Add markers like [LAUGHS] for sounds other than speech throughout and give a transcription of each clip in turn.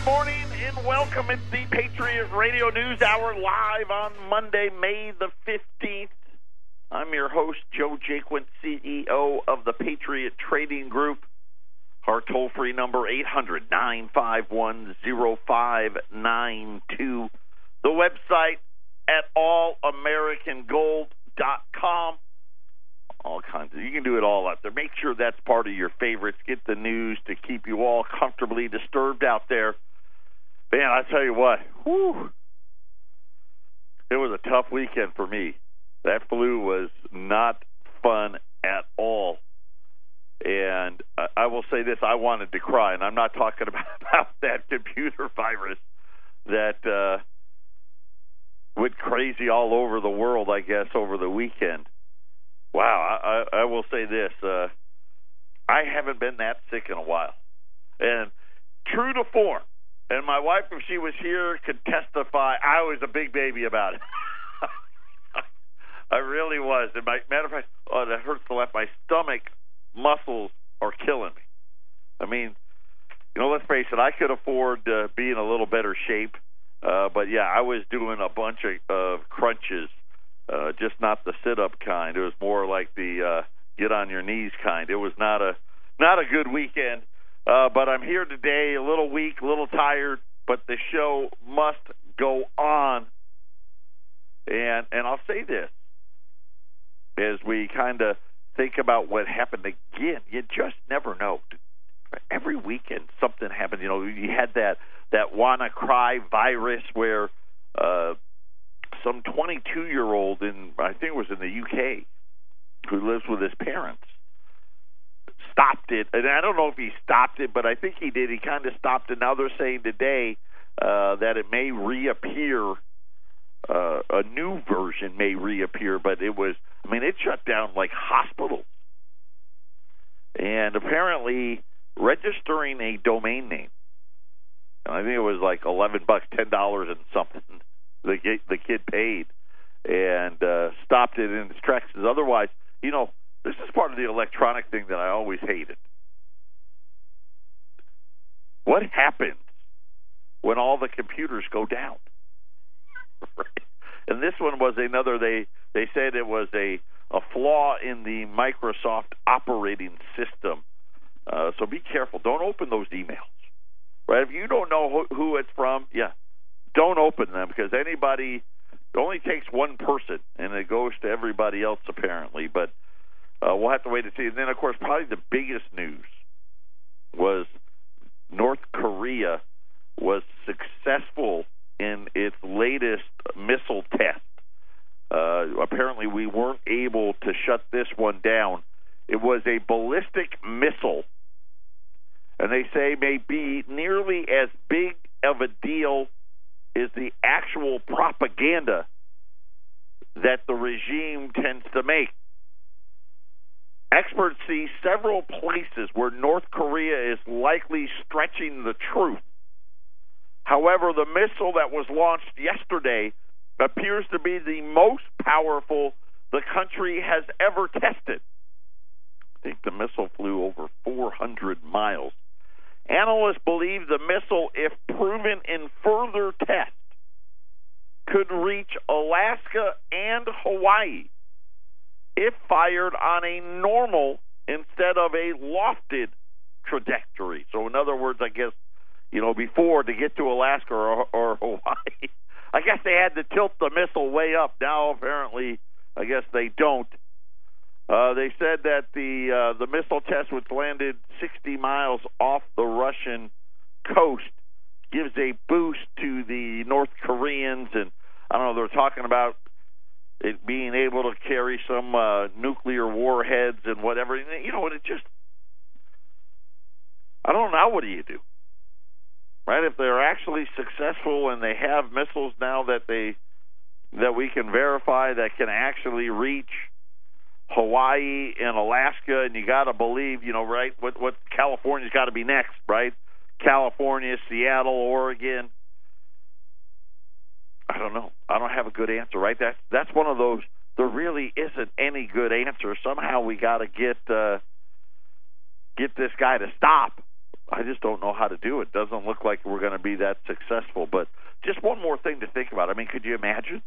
Good morning and welcome. It's the Patriot Radio News Hour live on Monday, May the 15th. I'm your host, Joe Jaquin, CEO of the Patriot Trading Group. Our toll free number, 800 951 0592. The website at allamericangold.com. All kinds of, you can do it all out there. Make sure that's part of your favorites. Get the news to keep you all comfortably disturbed out there. Man, I tell you what, whew, it was a tough weekend for me. That flu was not fun at all. And I will say this: I wanted to cry, and I'm not talking about, [LAUGHS] about that computer virus that uh, went crazy all over the world. I guess over the weekend. Wow, I, I, will say this: uh, I haven't been that sick in a while, and true to form. And my wife, if she was here, could testify. I was a big baby about it. [LAUGHS] I really was. And my matter of fact, oh, that hurts to laugh. My stomach muscles are killing me. I mean, you know, let's face it. I could afford to be in a little better shape, uh, but yeah, I was doing a bunch of uh, crunches, uh, just not the sit-up kind. It was more like the uh, get on your knees kind. It was not a not a good weekend. Uh, but I'm here today, a little weak, a little tired, but the show must go on. And and I'll say this as we kind of think about what happened again, you just never know. Every weekend something happened. You know, you had that that WannaCry virus where uh, some 22 year old in I think it was in the UK who lives with his parents stopped it, and I don't know if he stopped it, but I think he did. He kind of stopped it. Now they're saying today uh, that it may reappear. Uh, a new version may reappear, but it was. I mean, it shut down like hospitals, and apparently registering a domain name. and I think it was like eleven bucks, ten dollars, and something. The the kid paid and uh, stopped it in its tracks. Otherwise, you know, this is part of the electronic thing that I always hated. What happens when all the computers go down? [LAUGHS] and this one was another. They they said it was a a flaw in the Microsoft operating system. Uh, so be careful. Don't open those emails. Right? If you don't know who, who it's from, yeah, don't open them because anybody. It only takes one person, and it goes to everybody else apparently. But uh, we'll have to wait and see. And then, of course, probably the biggest news was North Korea was successful in its latest missile test. Uh, apparently, we weren't able to shut this one down. It was a ballistic missile, and they say may be nearly as big of a deal as the actual propaganda that the regime tends to make. Experts see several places where North Korea is likely stretching the truth. However, the missile that was launched yesterday appears to be the most powerful the country has ever tested. I think the missile flew over 400 miles. Analysts believe the missile, if proven in further tests, could reach Alaska and Hawaii if fired on a normal instead of a lofted trajectory. So, in other words, I guess, you know, before to get to Alaska or, or [LAUGHS] Hawaii, I guess they had to tilt the missile way up. Now, apparently, I guess they don't. Uh, they said that the uh, the missile test, which landed 60 miles off the Russian coast, gives a boost to the North Koreans, and I don't know. They're talking about it being able to carry some uh, nuclear warheads and whatever. You know, it just I don't know. What do you do? Right? If they're actually successful and they have missiles now that they that we can verify that can actually reach Hawaii and Alaska, and you got to believe, you know, right? What what California's got to be next, right? California, Seattle, Oregon. I don't know. I don't have a good answer, right? That's that's one of those. There really isn't any good answer. Somehow we got to get uh, get this guy to stop. I just don't know how to do it. Doesn't look like we're going to be that successful. But just one more thing to think about. I mean, could you imagine?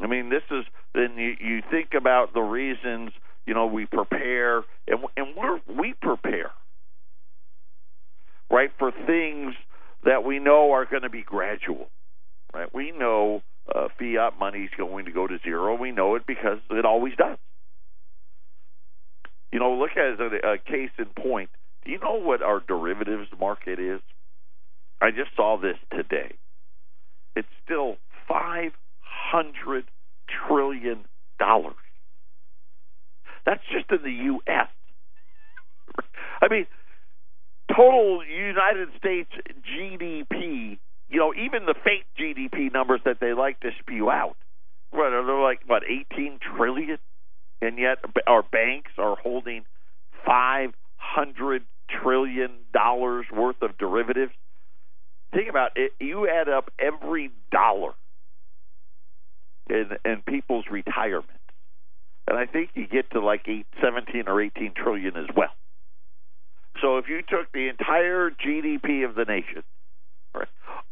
I mean, this is then you, you think about the reasons you know we prepare and and we we prepare right for things that we know are going to be gradual. Right? We know uh, fiat money is going to go to zero. We know it because it always does. You know, look at a, a case in point. Do you know what our derivatives market is? I just saw this today. It's still five hundred trillion dollars. That's just in the U.S. [LAUGHS] I mean, total United States GDP. You know, even the fake GDP numbers that they like to spew out, what are they like? What eighteen trillion? And yet, our banks are holding five hundred trillion dollars worth of derivatives. Think about it. You add up every dollar in, in people's retirement, and I think you get to like eight, 17 or 18 trillion as well. So if you took the entire GDP of the nation,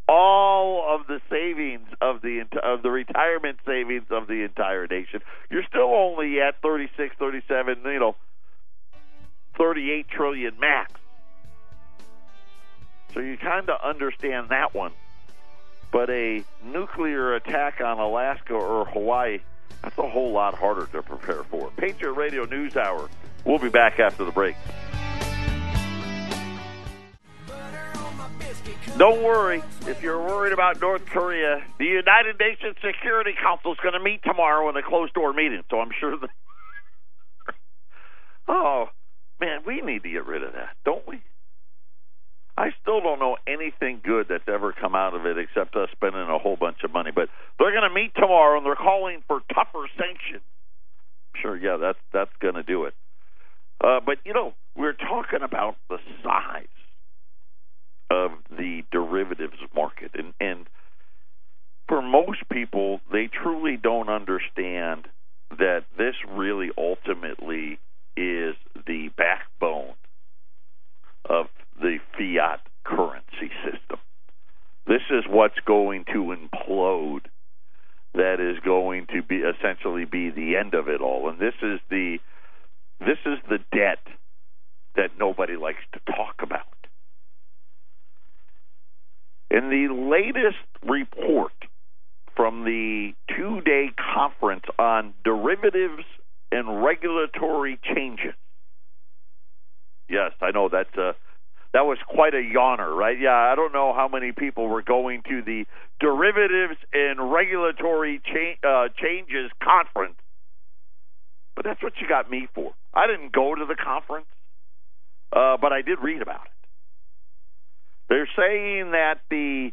all of the savings of the of the retirement savings of the entire nation, you're still only at 36, 37, you know, 38 trillion max. So you kind of understand that one. But a nuclear attack on Alaska or Hawaii, that's a whole lot harder to prepare for. Patriot Radio News Hour. We'll be back after the break. Don't worry if you're worried about North Korea. The United Nations Security Council is going to meet tomorrow in a closed door meeting, so I'm sure that. [LAUGHS] oh, man, we need to get rid of that, don't we? I still don't know anything good that's ever come out of it except us spending a whole bunch of money. But they're going to meet tomorrow, and they're calling for tougher sanctions. Sure, yeah, that's that's going to do it. Uh, but you know, we're talking about the size of the derivatives market, and and for most people, they truly don't understand that this really ultimately is the backbone of the fiat currency system. This is what's going to implode. That is going to be essentially be the end of it all, and this is the this is the debt that nobody likes to talk about. In the latest report from the two day conference on derivatives and regulatory changes, yes, I know that's a that was quite a yawner, right? Yeah, I don't know how many people were going to the derivatives and regulatory cha- uh, changes conference, but that's what you got me for. I didn't go to the conference, uh, but I did read about it. They're saying that the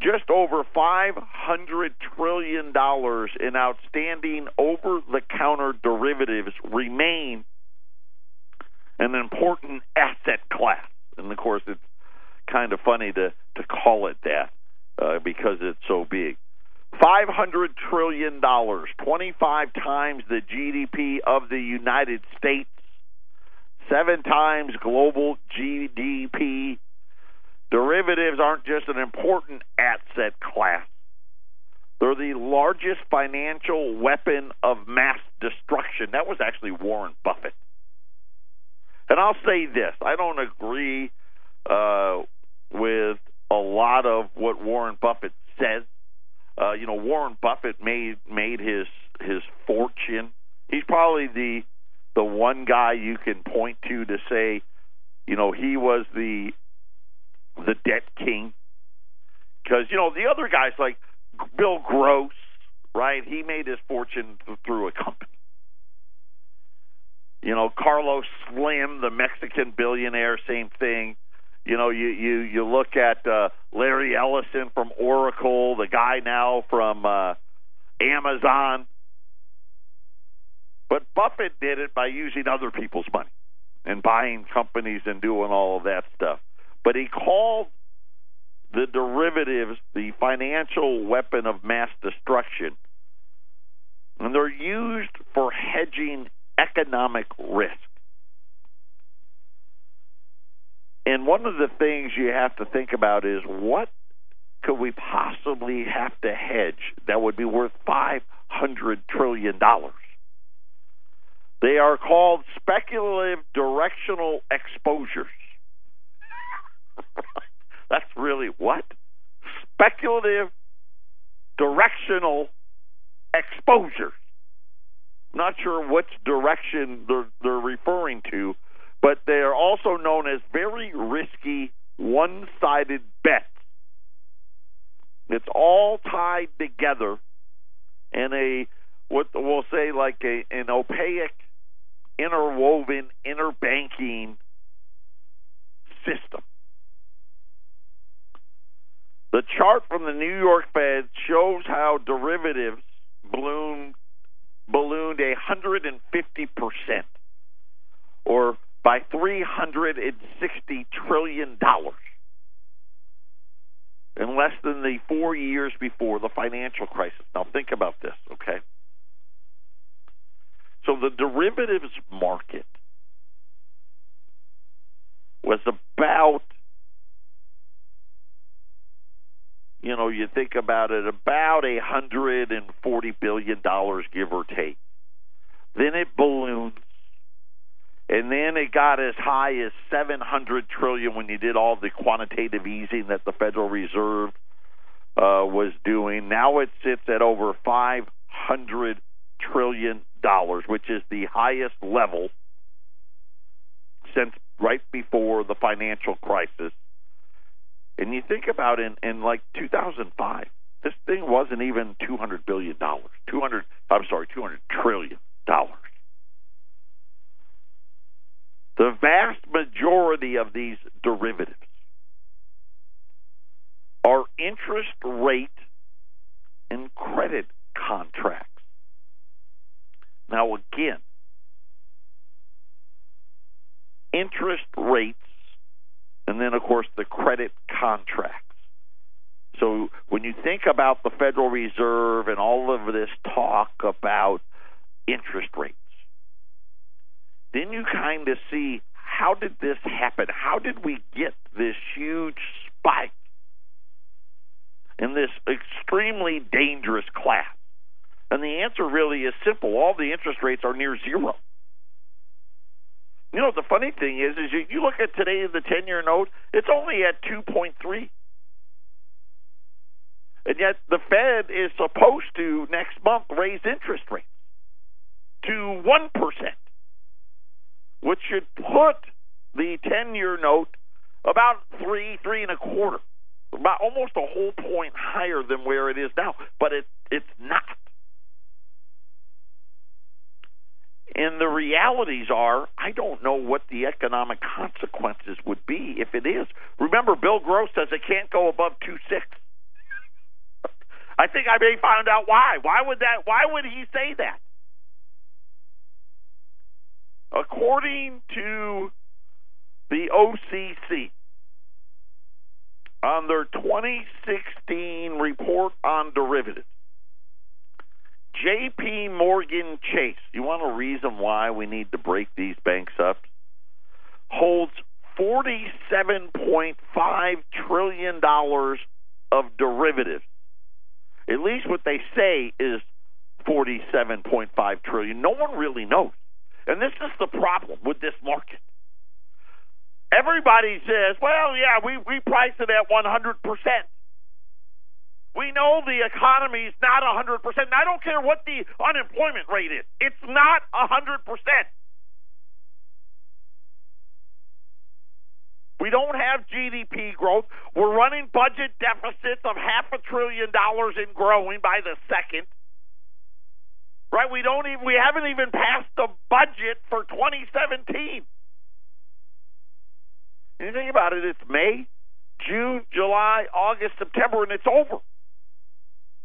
just over $500 trillion in outstanding over the counter derivatives remain an important asset class. And of course, it's kind of funny to, to call it that uh, because it's so big. $500 trillion, 25 times the GDP of the United States, seven times global GDP. Derivatives aren't just an important asset class, they're the largest financial weapon of mass destruction. That was actually Warren Buffett. And I'll say this I don't agree uh, with a lot of what Warren Buffett says. Uh, you know, Warren Buffett made made his his fortune. He's probably the the one guy you can point to to say, you know, he was the the debt king. Because you know the other guys like Bill Gross, right? He made his fortune through a company. You know, Carlos Slim, the Mexican billionaire, same thing. You know, you you you look at uh, Larry Ellison from Oracle, the guy now from uh, Amazon. But Buffett did it by using other people's money and buying companies and doing all of that stuff. But he called the derivatives the financial weapon of mass destruction. And they're used for hedging economic risk. And one of the things you have to think about is what could we possibly have to hedge that would be worth $500 trillion? They are called speculative directional exposures. [LAUGHS] That's really what? Speculative directional exposures. I'm not sure which direction they're, they're referring to, but they are also known as very risky one sided bets. It's all tied together in a what we'll say like a an opaque interwoven interbanking system. The chart from the New York Fed shows how derivatives ballooned ballooned 150 percent, or by 360 trillion dollars in less than the four years before the financial crisis. Now think about this, okay? So the derivatives market was about, you know, you think about it, about a hundred and forty billion dollars, give or take. Then it balloons, and then it got as high as seven hundred trillion when you did all the quantitative easing that the Federal Reserve uh, was doing. Now it sits at over five hundred trillion dollars, which is the highest level since right before the financial crisis. And you think about in in like 2005, this thing wasn't even 200 billion dollars. 200 I'm sorry, 200 trillion dollars. The vast majority of these derivatives are interest rate and credit contracts. Now, again, interest rates, and then, of course, the credit contracts. So, when you think about the Federal Reserve and all of this talk about interest rates, then you kind of see how did this happen? How did we get this huge spike in this extremely dangerous class? And the answer really is simple. All the interest rates are near zero. You know, the funny thing is, is you, you look at today the 10-year note, it's only at 2.3. And yet the Fed is supposed to next month raise interest rates to 1%, which should put the 10-year note about three, three and a quarter, about almost a whole point higher than where it is now. But it, it's not. And the realities are, I don't know what the economic consequences would be if it is. Remember, Bill Gross says it can't go above two six. [LAUGHS] I think I may find out why. Why would that? Why would he say that? According to the OCC, on their 2016 report on derivatives, J.P. Morgan Chase, you want a reason why we need to break these banks up? Holds $47.5 trillion of derivatives. At least what they say is 47.5 trillion. No one really knows. And this is the problem with this market. Everybody says, well, yeah, we, we price it at 100%. We know the economy is not 100%. And I don't care what the unemployment rate is, it's not 100%. We don't have GDP growth. We're running budget deficits of half a trillion dollars in growing by the second. Right? We don't even we haven't even passed the budget for 2017. And you think about it, it's May, June, July, August, September, and it's over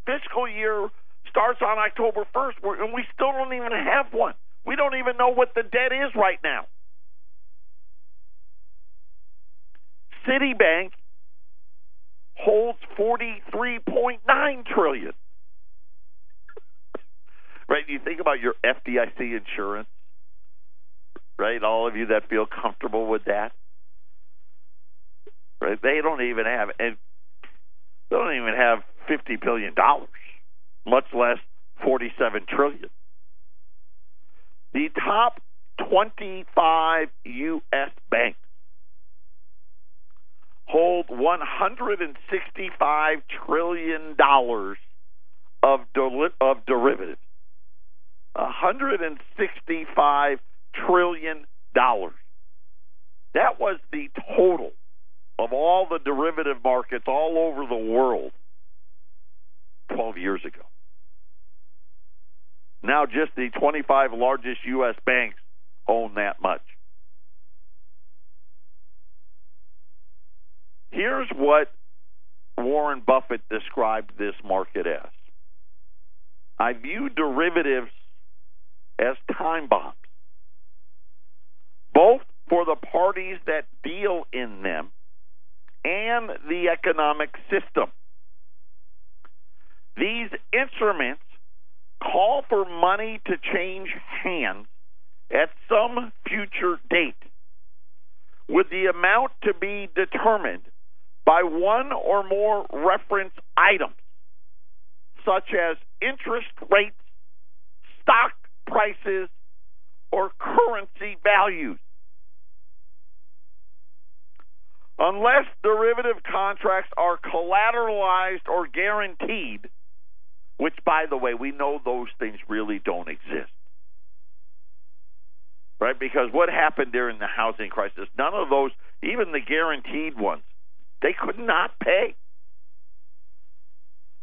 fiscal year starts on October 1st, and we still don't even have one. We don't even know what the debt is right now. Citibank holds 43.9 trillion. right, you think about your FDIC insurance, right? All of you that feel comfortable with that. Right? They don't even have and they don't even have fifty billion dollars, much less forty-seven trillion. The top twenty-five U.S. banks hold one hundred and sixty-five trillion dollars of of derivatives. $165 trillion. That was the total of all the derivative markets all over the world 12 years ago. Now, just the 25 largest U.S. banks own that much. Here's what Warren Buffett described this market as I view derivatives as time bombs, both for the parties that deal in them and the economic system. These instruments call for money to change hands at some future date, with the amount to be determined by one or more reference items, such as interest rates, stock prices, or currency values. Unless derivative contracts are collateralized or guaranteed, which, by the way, we know those things really don't exist. Right? Because what happened during the housing crisis, none of those, even the guaranteed ones, they could not pay.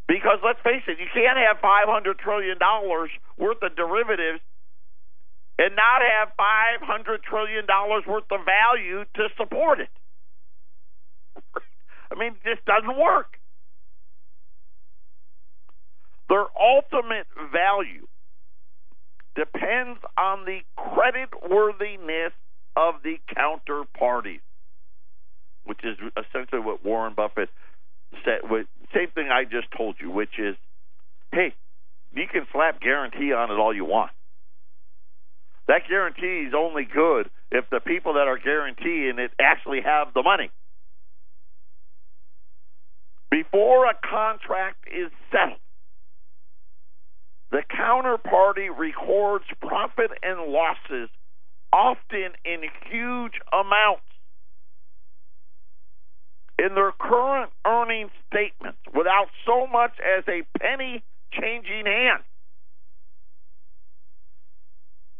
Because let's face it, you can't have $500 trillion worth of derivatives and not have $500 trillion worth of value to support it. [LAUGHS] I mean, this doesn't work. Their ultimate value depends on the credit worthiness of the counterparties, which is essentially what Warren Buffett said. Same thing I just told you, which is, hey, you can slap guarantee on it all you want. That guarantee is only good if the people that are guaranteeing it actually have the money. Before a contract is settled, the counterparty records profit and losses, often in huge amounts, in their current earnings statements without so much as a penny changing hands.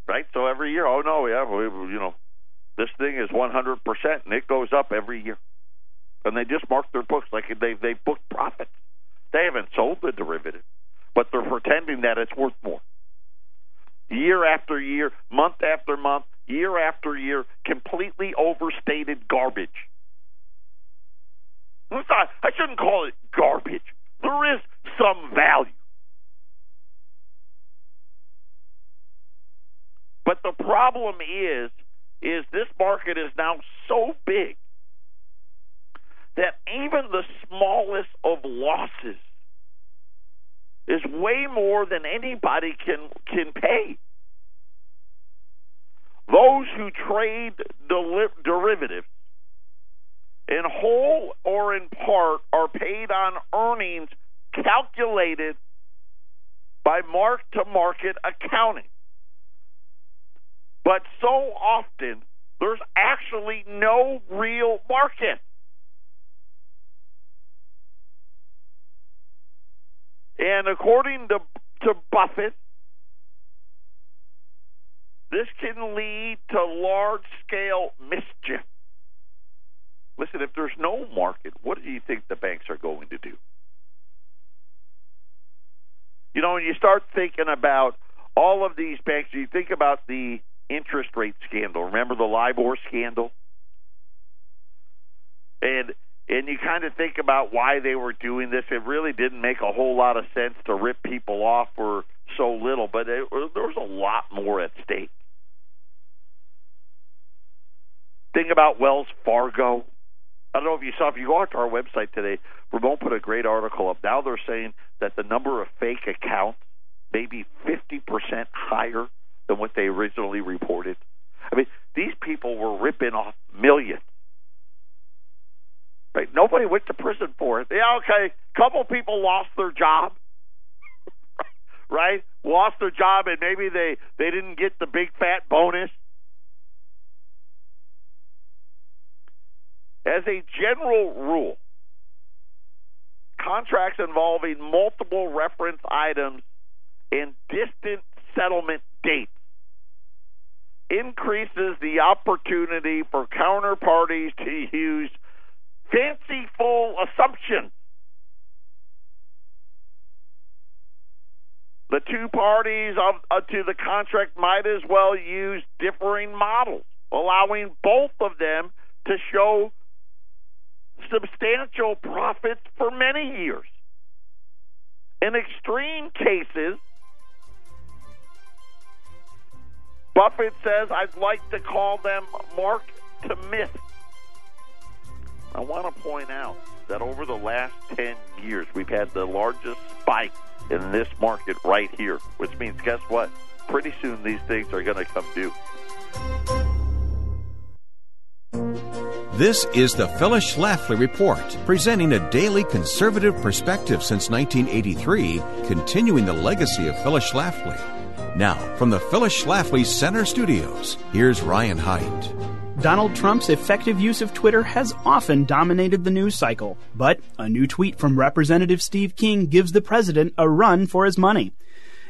Right? So every year, oh no, yeah, we, you know, this thing is 100% and it goes up every year and they just mark their books like they they booked profits. They haven't sold the derivative, but they're pretending that it's worth more. Year after year, month after month, year after year, completely overstated garbage. Not, I shouldn't call it garbage. There is some value. But the problem is, is this market is now so big that even the smallest of losses is way more than anybody can can pay. Those who trade derivatives in whole or in part are paid on earnings calculated by mark to market accounting. But so often there's actually no real market. And according to, to Buffett, this can lead to large scale mischief. Listen, if there's no market, what do you think the banks are going to do? You know, when you start thinking about all of these banks, you think about the interest rate scandal. Remember the LIBOR scandal? And and you kind of think about why they were doing this. It really didn't make a whole lot of sense to rip people off for so little, but it, there was a lot more at stake. Think about Wells Fargo. I don't know if you saw, if you go onto our website today, Ramon put a great article up. Now they're saying that the number of fake accounts may be 50% higher than what they originally reported. I mean, these people were ripping off millions Nobody went to prison for it. Yeah, okay. Couple people lost their job, [LAUGHS] right? Lost their job, and maybe they they didn't get the big fat bonus. As a general rule, contracts involving multiple reference items and distant settlement dates increases the opportunity for counterparties to use fanciful assumptions. The two parties of, uh, to the contract might as well use differing models, allowing both of them to show substantial profits for many years. In extreme cases, Buffett says, I'd like to call them mark to myth. I want to point out that over the last 10 years, we've had the largest spike in this market right here, which means, guess what? Pretty soon these things are going to come due. This is the Phyllis Schlafly Report, presenting a daily conservative perspective since 1983, continuing the legacy of Phyllis Schlafly. Now, from the Phyllis Schlafly Center Studios, here's Ryan Haidt. Donald Trump's effective use of Twitter has often dominated the news cycle, but a new tweet from Representative Steve King gives the president a run for his money.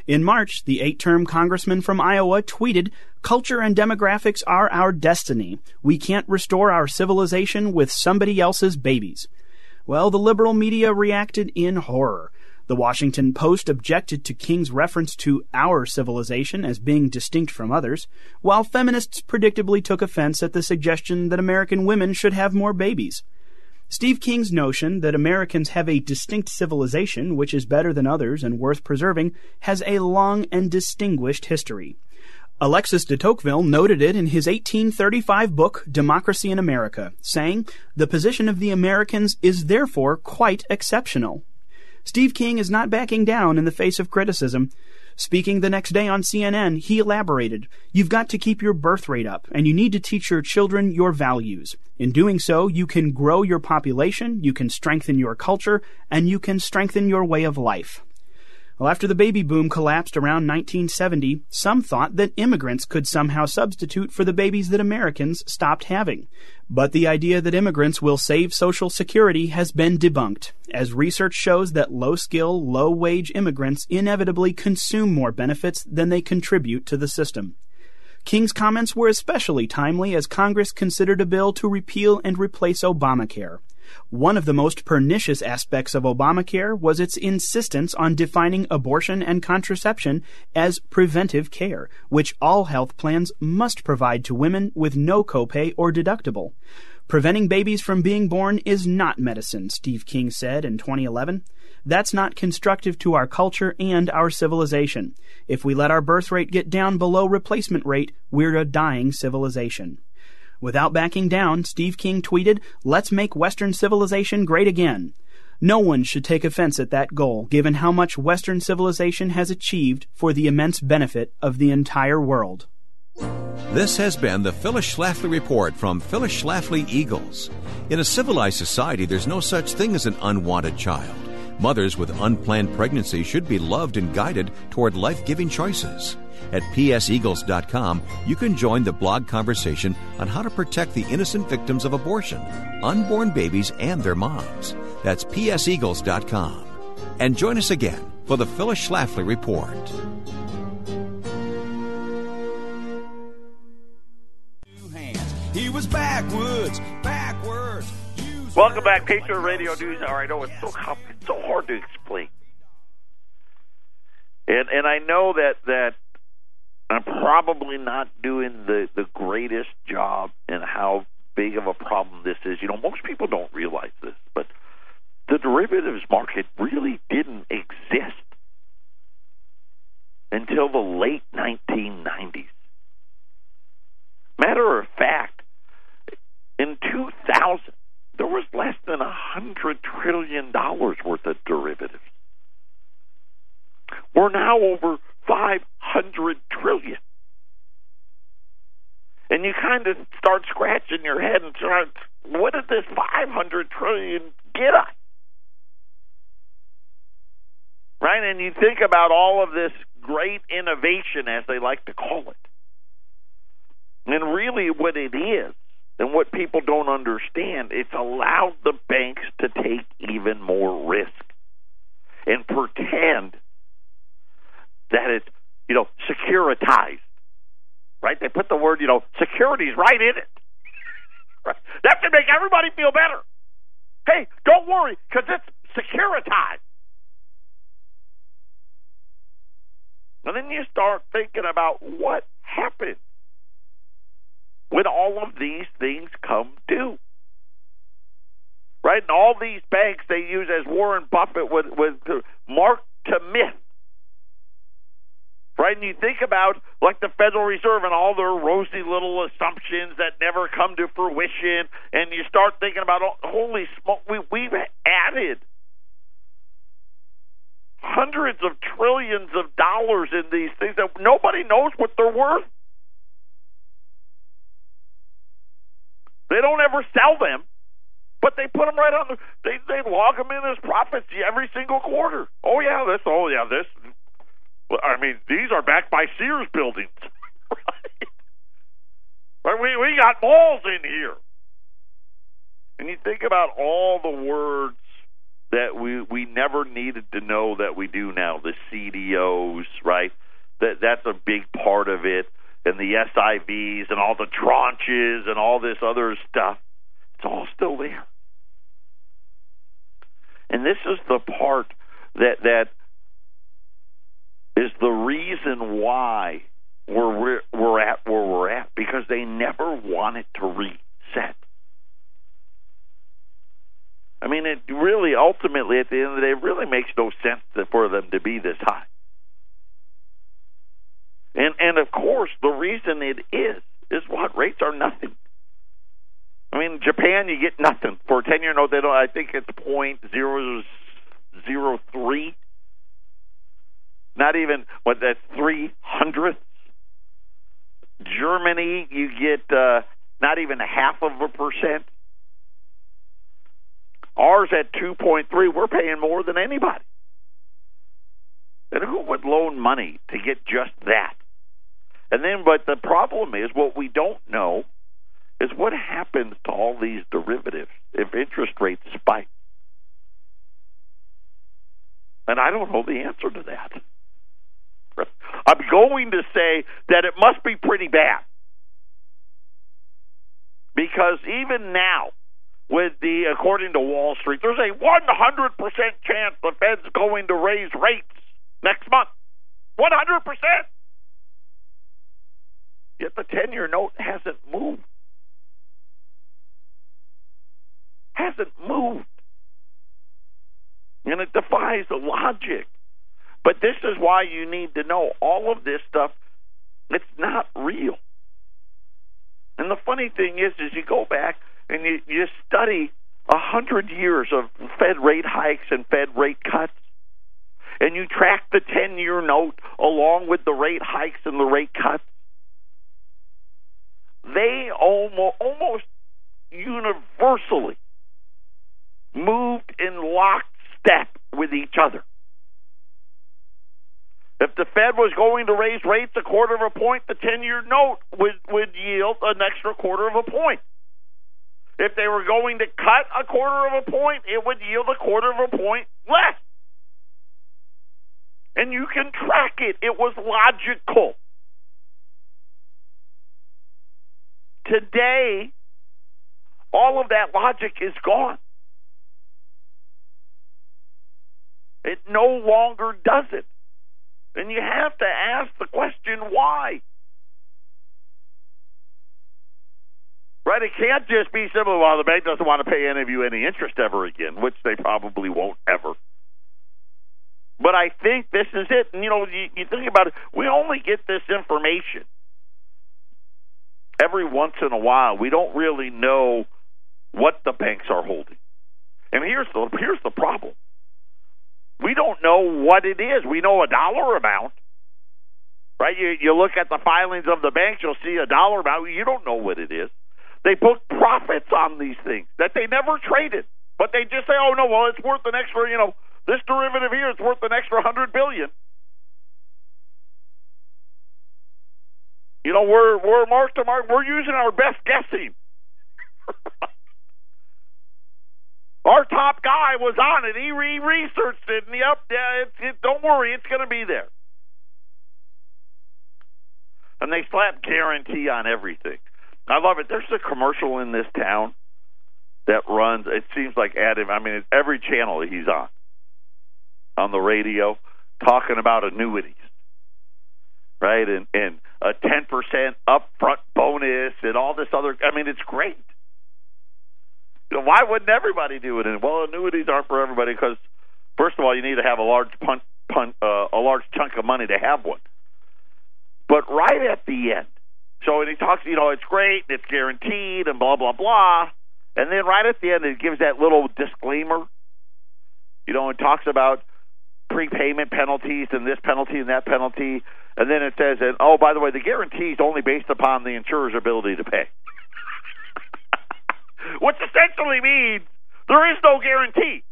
In March, the eight term congressman from Iowa tweeted, Culture and demographics are our destiny. We can't restore our civilization with somebody else's babies. Well, the liberal media reacted in horror. The Washington Post objected to King's reference to our civilization as being distinct from others, while feminists predictably took offense at the suggestion that American women should have more babies. Steve King's notion that Americans have a distinct civilization which is better than others and worth preserving has a long and distinguished history. Alexis de Tocqueville noted it in his 1835 book, Democracy in America, saying, The position of the Americans is therefore quite exceptional. Steve King is not backing down in the face of criticism. Speaking the next day on CNN, he elaborated, You've got to keep your birth rate up, and you need to teach your children your values. In doing so, you can grow your population, you can strengthen your culture, and you can strengthen your way of life. Well, after the baby boom collapsed around 1970, some thought that immigrants could somehow substitute for the babies that Americans stopped having. But the idea that immigrants will save Social Security has been debunked, as research shows that low skill, low wage immigrants inevitably consume more benefits than they contribute to the system. King's comments were especially timely as Congress considered a bill to repeal and replace Obamacare. One of the most pernicious aspects of Obamacare was its insistence on defining abortion and contraception as preventive care, which all health plans must provide to women with no copay or deductible. Preventing babies from being born is not medicine, Steve King said in 2011. That's not constructive to our culture and our civilization. If we let our birth rate get down below replacement rate, we're a dying civilization. Without backing down, Steve King tweeted, Let's make Western civilization great again. No one should take offense at that goal, given how much Western civilization has achieved for the immense benefit of the entire world. This has been the Phyllis Schlafly Report from Phyllis Schlafly Eagles. In a civilized society, there's no such thing as an unwanted child. Mothers with unplanned pregnancy should be loved and guided toward life giving choices. At pseagles.com, you can join the blog conversation on how to protect the innocent victims of abortion, unborn babies, and their moms. That's pseagles.com. And join us again for the Phyllis Schlafly Report. He was backwards, backwards. Welcome back, Patriot Radio News Hour. I know it's so it's so hard to explain, and and I know that that I'm probably not doing the the greatest job in how big of a problem this is. You know, most people don't realize this, but the derivatives market really didn't exist until the late 1990s. Matter of fact, in 2000, there was less than a hundred trillion dollars worth of derivatives. We're now over 500 trillion. And you kind of start scratching your head and start what did this 500 trillion get us? Right? And you think about all of this great innovation, as they like to call it. And really, what it is, and what people don't understand, it's allowed the banks to take even more risk and pretend that it's, you know, securitized. Right? They put the word, you know, securities right in it. [LAUGHS] Right? That should make everybody feel better. Hey, don't worry, because it's securitized. And then you start thinking about what happened when all of these things come due. Right? And all these banks they use as Warren Buffett with with mark to myth. Right? And you think about like the Federal Reserve and all their rosy little assumptions that never come to fruition, and you start thinking about oh, holy smoke, we we've added hundreds of trillions of dollars in these things that nobody knows what they're worth. They don't ever sell them, but they put them right on the. They they log them in as profits every single quarter. Oh yeah, this. Oh yeah, this. I mean, these are backed by Sears buildings, [LAUGHS] right? We we got malls in here, and you think about all the words that we we never needed to know that we do now. The CDOs, right? That that's a big part of it, and the SIVs and all the tranches and all this other stuff. It's all still there, and this is the part that that is the reason why we're we're, at where we're at because they never wanted to reset. I mean, it really ultimately, at the end of the day, it really makes no sense for them to be this high. And and of course, the reason it is is what rates are nothing. I mean, Japan, you get nothing for a ten-year note. They don't. I think it's point zero zero three. Not even what that's three hundredths. Germany, you get uh, not even half of a percent. Ours at 2.3, we're paying more than anybody. And who would loan money to get just that? And then, but the problem is, what we don't know is what happens to all these derivatives if interest rates spike. And I don't know the answer to that. I'm going to say that it must be pretty bad. Because even now, with the, according to Wall Street, there's a 100% chance the Fed's going to raise rates next month. 100%. Yet the 10 year note hasn't moved. Hasn't moved. And it defies the logic. But this is why you need to know all of this stuff, it's not real. And the funny thing is, is you go back and you, you study a hundred years of Fed rate hikes and Fed rate cuts, and you track the ten-year note along with the rate hikes and the rate cuts, they almost almost universally moved in lockstep with each other. If the Fed was going to raise rates a quarter of a point, the 10 year note would, would yield an extra quarter of a point. If they were going to cut a quarter of a point, it would yield a quarter of a point less. And you can track it. It was logical. Today, all of that logic is gone. It no longer does it. And you have to ask the question why. Right? It can't just be simple. Well, the bank doesn't want to pay any of you any interest ever again, which they probably won't ever. But I think this is it. And, you know, you, you think about it, we only get this information every once in a while. We don't really know what the banks are holding. And here's the here's the problem. We don't know what it is. We know a dollar amount. Right? You you look at the filings of the banks, you'll see a dollar amount. You don't know what it is. They book profits on these things that they never traded, but they just say, "Oh no, well it's worth an extra, you know, this derivative here is worth an extra hundred billion. You know, we're we're mark to mark. We're using our best guessing. [LAUGHS] top guy was on it. He re- researched it, and yep, yeah, it's, it, don't worry, it's going to be there. And they slap guarantee on everything. I love it. There's a commercial in this town that runs. It seems like Adam. I mean, it's every channel he's on on the radio talking about annuities, right? And and a ten percent upfront bonus and all this other. I mean, it's great. Why wouldn't everybody do it? And well, annuities aren't for everybody because first of all, you need to have a large punt, punt, uh, a large chunk of money to have one. But right at the end, so he talks, you know, it's great, it's guaranteed, and blah blah blah. And then right at the end, it gives that little disclaimer, you know, and talks about prepayment penalties and this penalty and that penalty. And then it says, and oh, by the way, the guarantee is only based upon the insurer's ability to pay. Which essentially means there is no guarantee.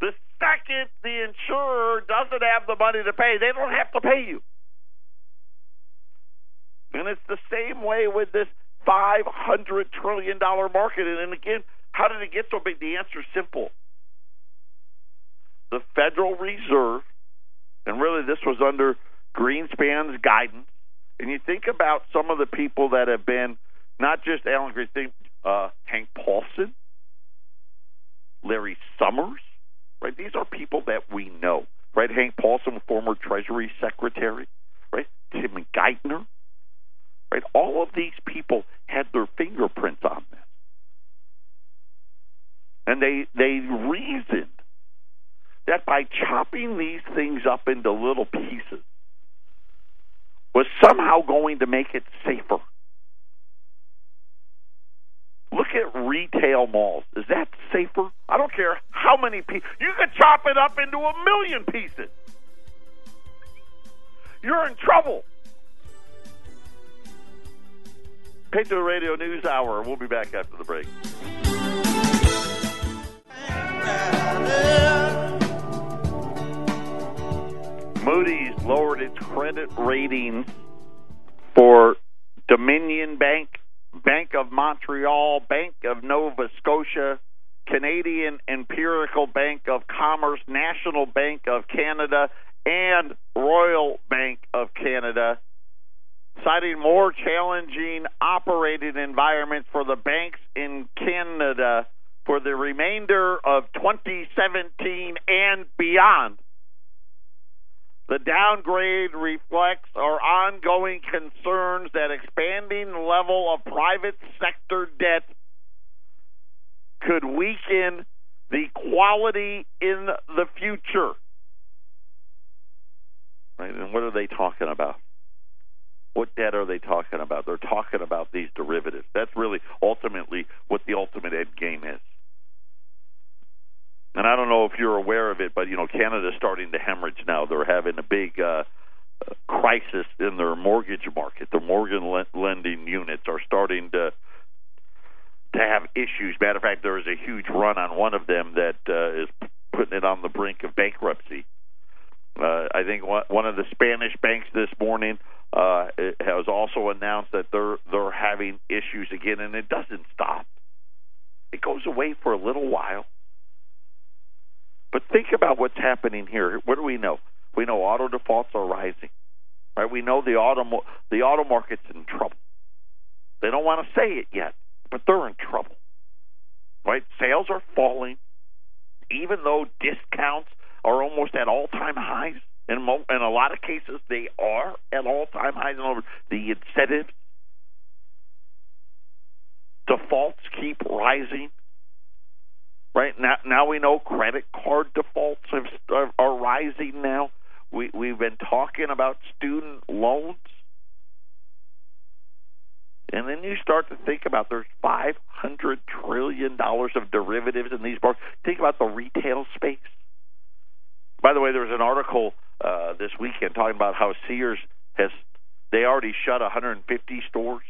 The second the insurer doesn't have the money to pay, they don't have to pay you. And it's the same way with this $500 trillion market. And again, how did it get so big? The answer is simple. The Federal Reserve, and really this was under Greenspan's guidance, and you think about some of the people that have been, not just Alan Greenspan, uh, Hank Paulson, Larry Summers, right? These are people that we know, right? Hank Paulson, former Treasury Secretary, right? Tim Geithner, right? All of these people had their fingerprints on this, and they they reasoned that by chopping these things up into little pieces was somehow going to make it safer. Look at retail malls. Is that safer? I don't care how many pieces. You could chop it up into a million pieces. You're in trouble. Patriot Radio News Hour. We'll be back after the break. Moody's lowered its credit ratings for Dominion Bank, Bank of Montreal, Bank of Nova Scotia, Canadian Imperial Bank of Commerce, National Bank of Canada, and Royal Bank of Canada, citing more challenging operating environments for the banks in Canada for the remainder of 2017 and beyond. The downgrade reflects our ongoing concerns that expanding level of private sector debt could weaken the quality in the future. Right? And what are they talking about? What debt are they talking about? They're talking about these derivatives. That's really ultimately what the ultimate end game is. And I don't know if you're aware of it, but you know Canada's starting to hemorrhage now. They're having a big uh, crisis in their mortgage market. The mortgage lending units are starting to to have issues. Matter of fact, there is a huge run on one of them that uh, is putting it on the brink of bankruptcy. Uh, I think one of the Spanish banks this morning uh, has also announced that they're they're having issues again, and it doesn't stop. It goes away for a little while but think about what's happening here. What do we know? We know auto defaults are rising. Right? We know the auto the auto market's in trouble. They don't want to say it yet, but they're in trouble. Right? Sales are falling, even though discounts are almost at all time highs. In, mo- in a lot of cases, they are at all time highs. In the incentives, defaults keep rising. Right now, now we know credit card defaults have, are, are rising. Now we we've been talking about student loans, and then you start to think about there's five hundred trillion dollars of derivatives in these markets. Think about the retail space. By the way, there was an article uh, this weekend talking about how Sears has they already shut 150 stores.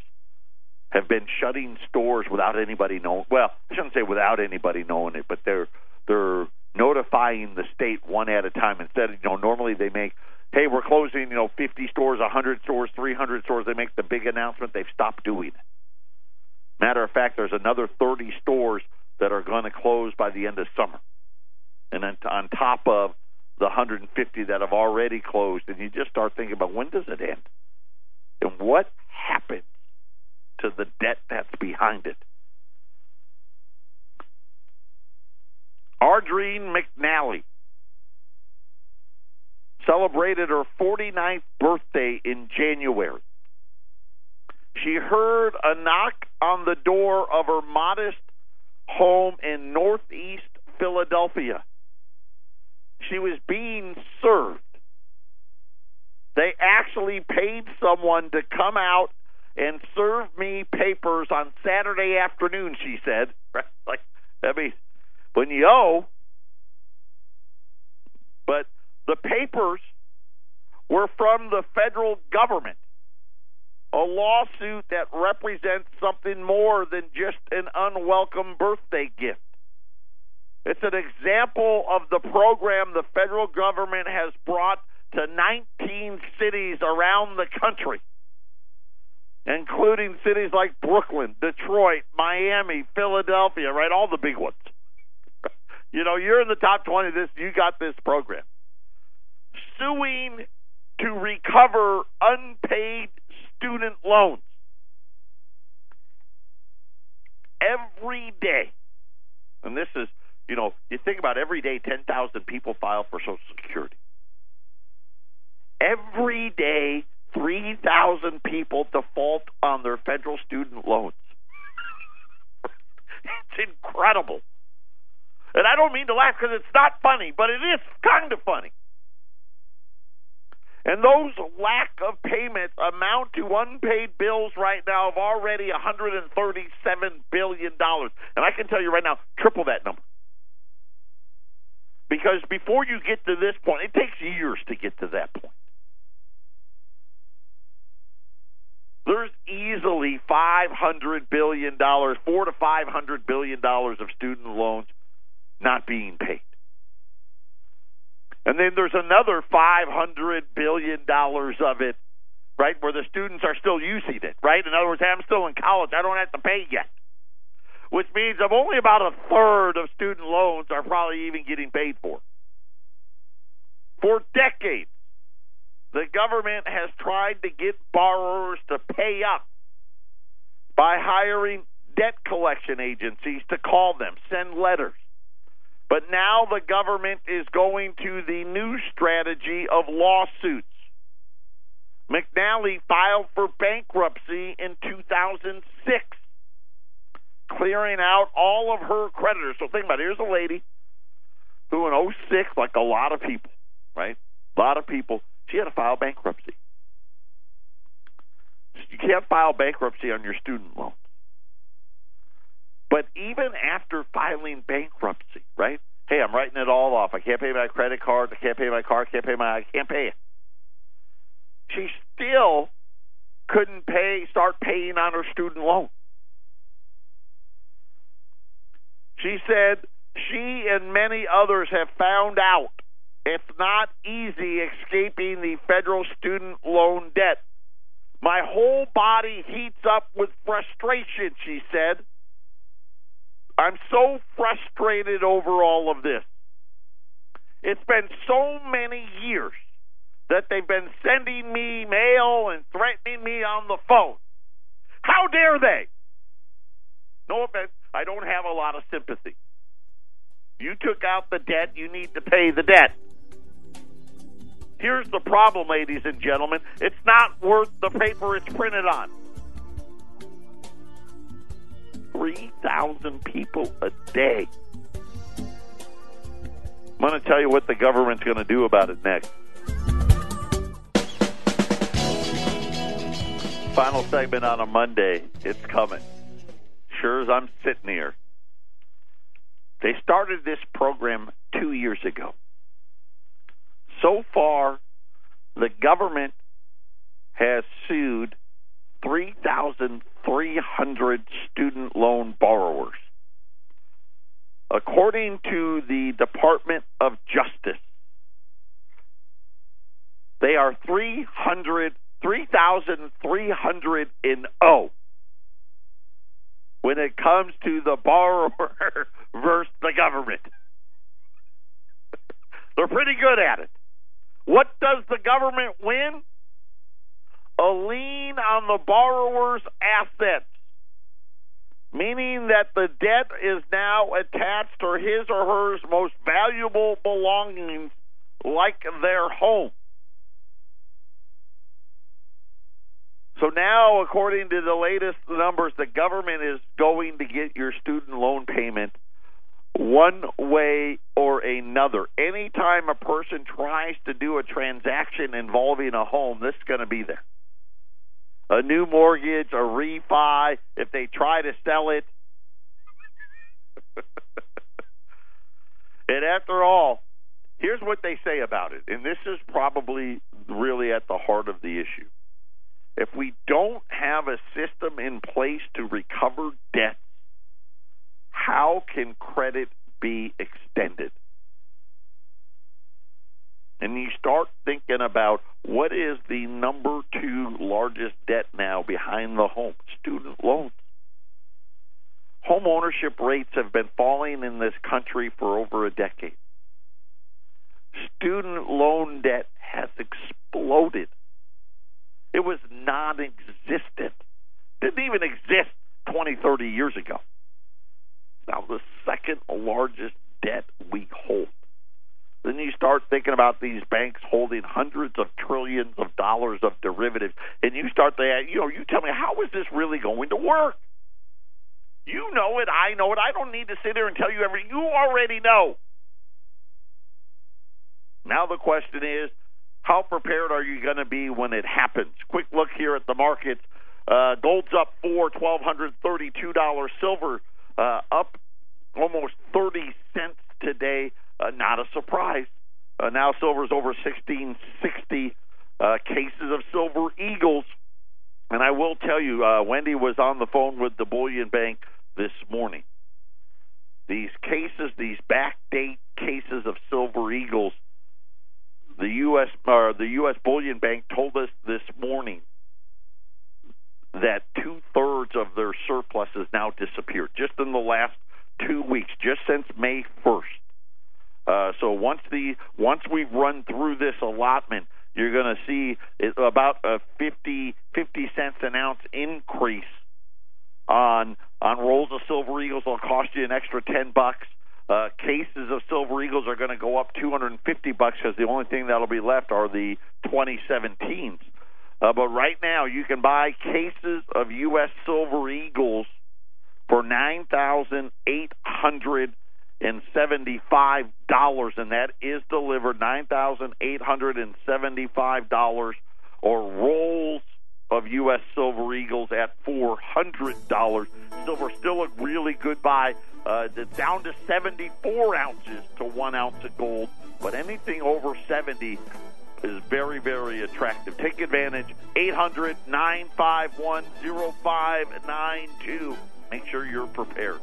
Have been shutting stores without anybody knowing. Well, I shouldn't say without anybody knowing it, but they're they're notifying the state one at a time instead. You know, normally they make, hey, we're closing, you know, 50 stores, 100 stores, 300 stores. They make the big announcement. They've stopped doing it. Matter of fact, there's another 30 stores that are going to close by the end of summer, and then on top of the 150 that have already closed, and you just start thinking about when does it end, and what happens to the debt that's behind it. Ardreen McNally celebrated her 49th birthday in January. She heard a knock on the door of her modest home in northeast Philadelphia. She was being served. They actually paid someone to come out and serve me papers on Saturday afternoon, she said. [LAUGHS] like, I mean, when you owe. But the papers were from the federal government. A lawsuit that represents something more than just an unwelcome birthday gift. It's an example of the program the federal government has brought to 19 cities around the country, including cities like Brooklyn, Detroit, Miami, Philadelphia, right? All the big ones. You know, you're in the top 20 this you got this program. Suing to recover unpaid student loans. Every day. And this is, you know, you think about every day 10,000 people file for Social Security. Every day 3,000 people default on their federal student loans. [LAUGHS] it's incredible. And I don't mean to laugh because it's not funny, but it is kind of funny. And those lack of payments amount to unpaid bills right now of already $137 billion. And I can tell you right now, triple that number. Because before you get to this point, it takes years to get to that point. There's easily $500 billion, four four to $500 billion of student loans not being paid. And then there's another $500 billion of it, right, where the students are still using it, right? In other words, I'm still in college. I don't have to pay yet. Which means of only about a third of student loans are probably even getting paid for. For decades, the government has tried to get borrowers to pay up by hiring debt collection agencies to call them, send letters. But now the government is going to the new strategy of lawsuits. McNally filed for bankruptcy in 2006, clearing out all of her creditors. So think about it. Here's a lady who in 06, like a lot of people, right? A lot of people, she had to file bankruptcy. You can't file bankruptcy on your student loan. But even after filing bankruptcy, right? Hey, I'm writing it all off. I can't pay my credit card. I can't pay my car. I can't pay my. I can't pay it. She still couldn't pay. Start paying on her student loan. She said she and many others have found out it's not easy escaping the federal student loan debt. My whole body heats up with frustration, she said. I'm so frustrated over all of this. It's been so many years that they've been sending me mail and threatening me on the phone. How dare they? No offense, I don't have a lot of sympathy. You took out the debt, you need to pay the debt. Here's the problem, ladies and gentlemen it's not worth the paper it's printed on. 3,000 people a day. I'm going to tell you what the government's going to do about it next. Final segment on a Monday. It's coming. Sure as I'm sitting here. They started this program two years ago. So far, the government has sued 3,300 student loan borrowers. According to the Department of Justice, they are 300, 3,300 in O when it comes to the borrower [LAUGHS] versus the government. [LAUGHS] They're pretty good at it. What does the government win? A lien on the borrower's assets, meaning that the debt is now attached to his or her most valuable belongings, like their home. So now, according to the latest numbers, the government is going to get your student loan payment one way or another. Anytime a person tries to do a transaction involving a home, this is going to be there. A new mortgage, a refi, if they try to sell it. [LAUGHS] and after all, here's what they say about it, and this is probably really at the heart of the issue. If we don't have a system in place to recover debt, how can credit be extended? And you start thinking about what is the number two largest debt now behind the home? Student loans. Home ownership rates have been falling in this country for over a decade. Student loan debt has exploded. It was non existent. Didn't even exist 20, 30 years ago. Now, the second largest debt we hold. Then you start thinking about these banks holding hundreds of trillions of dollars of derivatives, and you start to, you know, you tell me, how is this really going to work? You know it, I know it. I don't need to sit here and tell you everything. You already know. Now the question is, how prepared are you going to be when it happens? Quick look here at the markets. Uh, gold's up four, twelve hundred thirty-two dollars. Silver uh, up almost thirty cents today. Uh, not a surprise. Uh, now silver's over sixteen sixty. Uh, cases of silver eagles, and I will tell you, uh, Wendy was on the phone with the bullion bank this morning. These cases, these backdate cases of silver eagles the U.S. or the U.S. Bullion Bank told us this morning that two thirds of their surplus has now disappeared just in the last two weeks, just since May first. Uh, so once the once we've run through this allotment, you're going to see about a 50, 50 cents an ounce increase on on rolls of silver eagles. Will cost you an extra ten bucks. Uh, cases of Silver Eagles are going to go up 250 bucks because the only thing that'll be left are the 2017s. Uh, but right now, you can buy cases of U.S. Silver Eagles for nine thousand eight hundred and seventy-five dollars, and that is delivered nine thousand eight hundred and seventy-five dollars, or rolls of U.S. Silver Eagles at four hundred dollars. Silver still a really good buy. Uh, down to 74 ounces to one ounce of gold, but anything over 70 is very, very attractive. Take advantage. 800 951 0592. Make sure you're prepared.